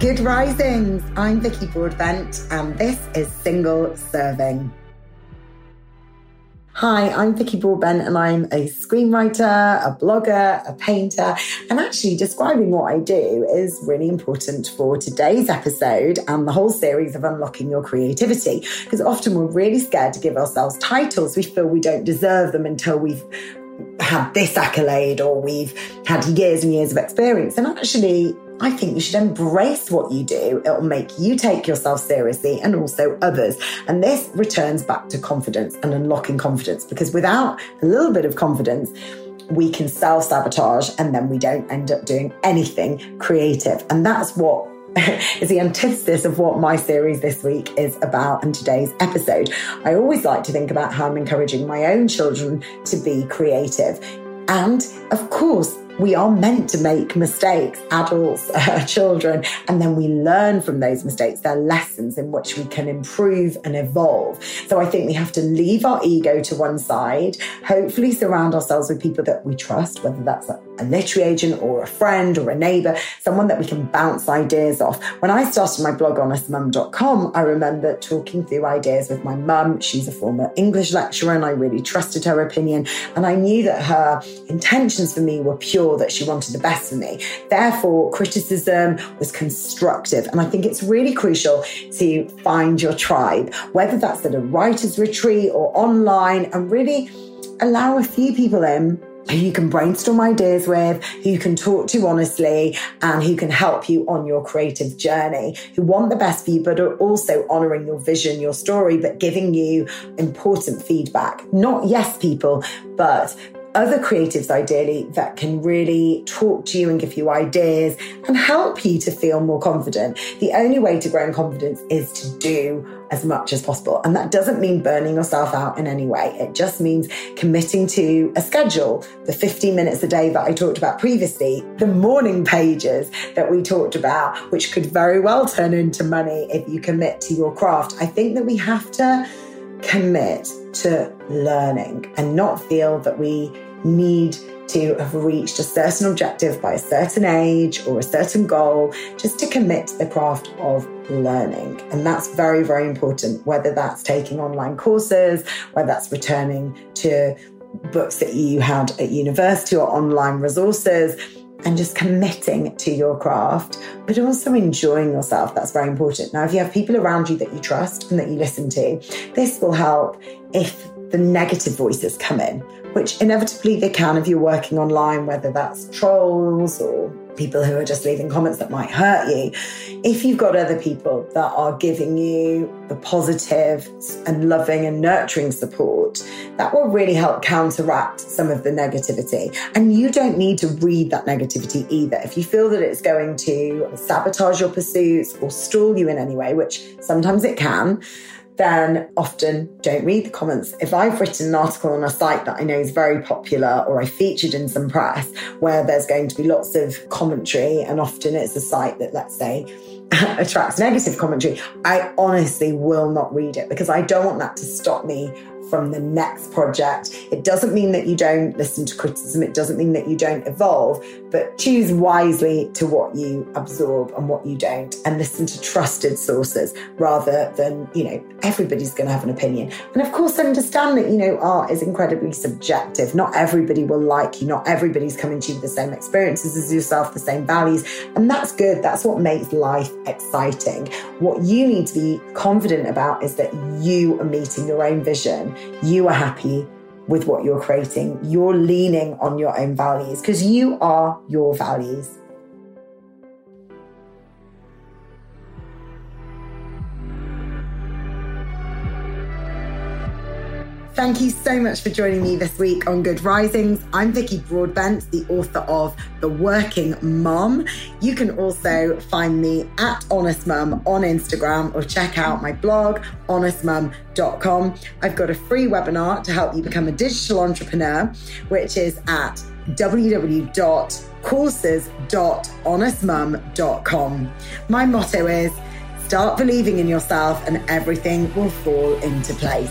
Good risings. I'm Vicky Broadbent, and this is Single Serving. Hi, I'm Vicky Broadbent, and I'm a screenwriter, a blogger, a painter, and actually describing what I do is really important for today's episode and the whole series of Unlocking Your Creativity. Because often we're really scared to give ourselves titles. We feel we don't deserve them until we've had this accolade or we've had years and years of experience. And actually, I think you should embrace what you do. It'll make you take yourself seriously and also others. And this returns back to confidence and unlocking confidence because without a little bit of confidence, we can self sabotage and then we don't end up doing anything creative. And that's what is the antithesis of what my series this week is about and today's episode. I always like to think about how I'm encouraging my own children to be creative. And of course, we are meant to make mistakes, adults, uh, children, and then we learn from those mistakes. They're lessons in which we can improve and evolve. So I think we have to leave our ego to one side, hopefully surround ourselves with people that we trust, whether that's a, literary agent or a friend or a neighbor, someone that we can bounce ideas off. When I started my blog honestmum.com, I remember talking through ideas with my mum. She's a former English lecturer and I really trusted her opinion. And I knew that her intentions for me were pure, that she wanted the best for me. Therefore, criticism was constructive. And I think it's really crucial to find your tribe, whether that's at a writer's retreat or online, and really allow a few people in who you can brainstorm ideas with, who you can talk to honestly, and who can help you on your creative journey, who want the best for you, but are also honoring your vision, your story, but giving you important feedback. Not yes people, but other creatives, ideally, that can really talk to you and give you ideas and help you to feel more confident. The only way to grow in confidence is to do as much as possible. And that doesn't mean burning yourself out in any way. It just means committing to a schedule, the 15 minutes a day that I talked about previously, the morning pages that we talked about, which could very well turn into money if you commit to your craft. I think that we have to commit to learning and not feel that we need to have reached a certain objective by a certain age or a certain goal, just to commit to the craft of learning. And that's very, very important, whether that's taking online courses, whether that's returning to books that you had at university or online resources and just committing to your craft, but also enjoying yourself. That's very important. Now, if you have people around you that you trust and that you listen to, this will help if the negative voices come in, which inevitably they can if you're working online, whether that's trolls or people who are just leaving comments that might hurt you. If you've got other people that are giving you the positive and loving and nurturing support, that will really help counteract some of the negativity. And you don't need to read that negativity either. If you feel that it's going to sabotage your pursuits or stall you in any way, which sometimes it can, then often don't read the comments. If I've written an article on a site that I know is very popular or I featured in some press where there's going to be lots of commentary, and often it's a site that, let's say, attracts negative commentary, I honestly will not read it because I don't want that to stop me from the next project. It doesn't mean that you don't listen to criticism, it doesn't mean that you don't evolve, but choose wisely to what you absorb and what you don't, and listen to trusted sources rather than, you know, everybody's going to have an opinion. And of course, understand that, you know, art is incredibly subjective. Not everybody will like you, not everybody's coming to you with the same experiences as yourself, the same values. And that's good. That's what makes life exciting. What you need to be confident about is that you are meeting your own vision you are happy with what you're creating. You're leaning on your own values because you are your values. Thank you so much for joining me this week on Good Risings. I'm Vicky Broadbent, the author of The Working Mum. You can also find me at Honest Mum on Instagram or check out my blog, honestmum.com. I've got a free webinar to help you become a digital entrepreneur, which is at www.courses.honestmum.com. My motto is start believing in yourself and everything will fall into place.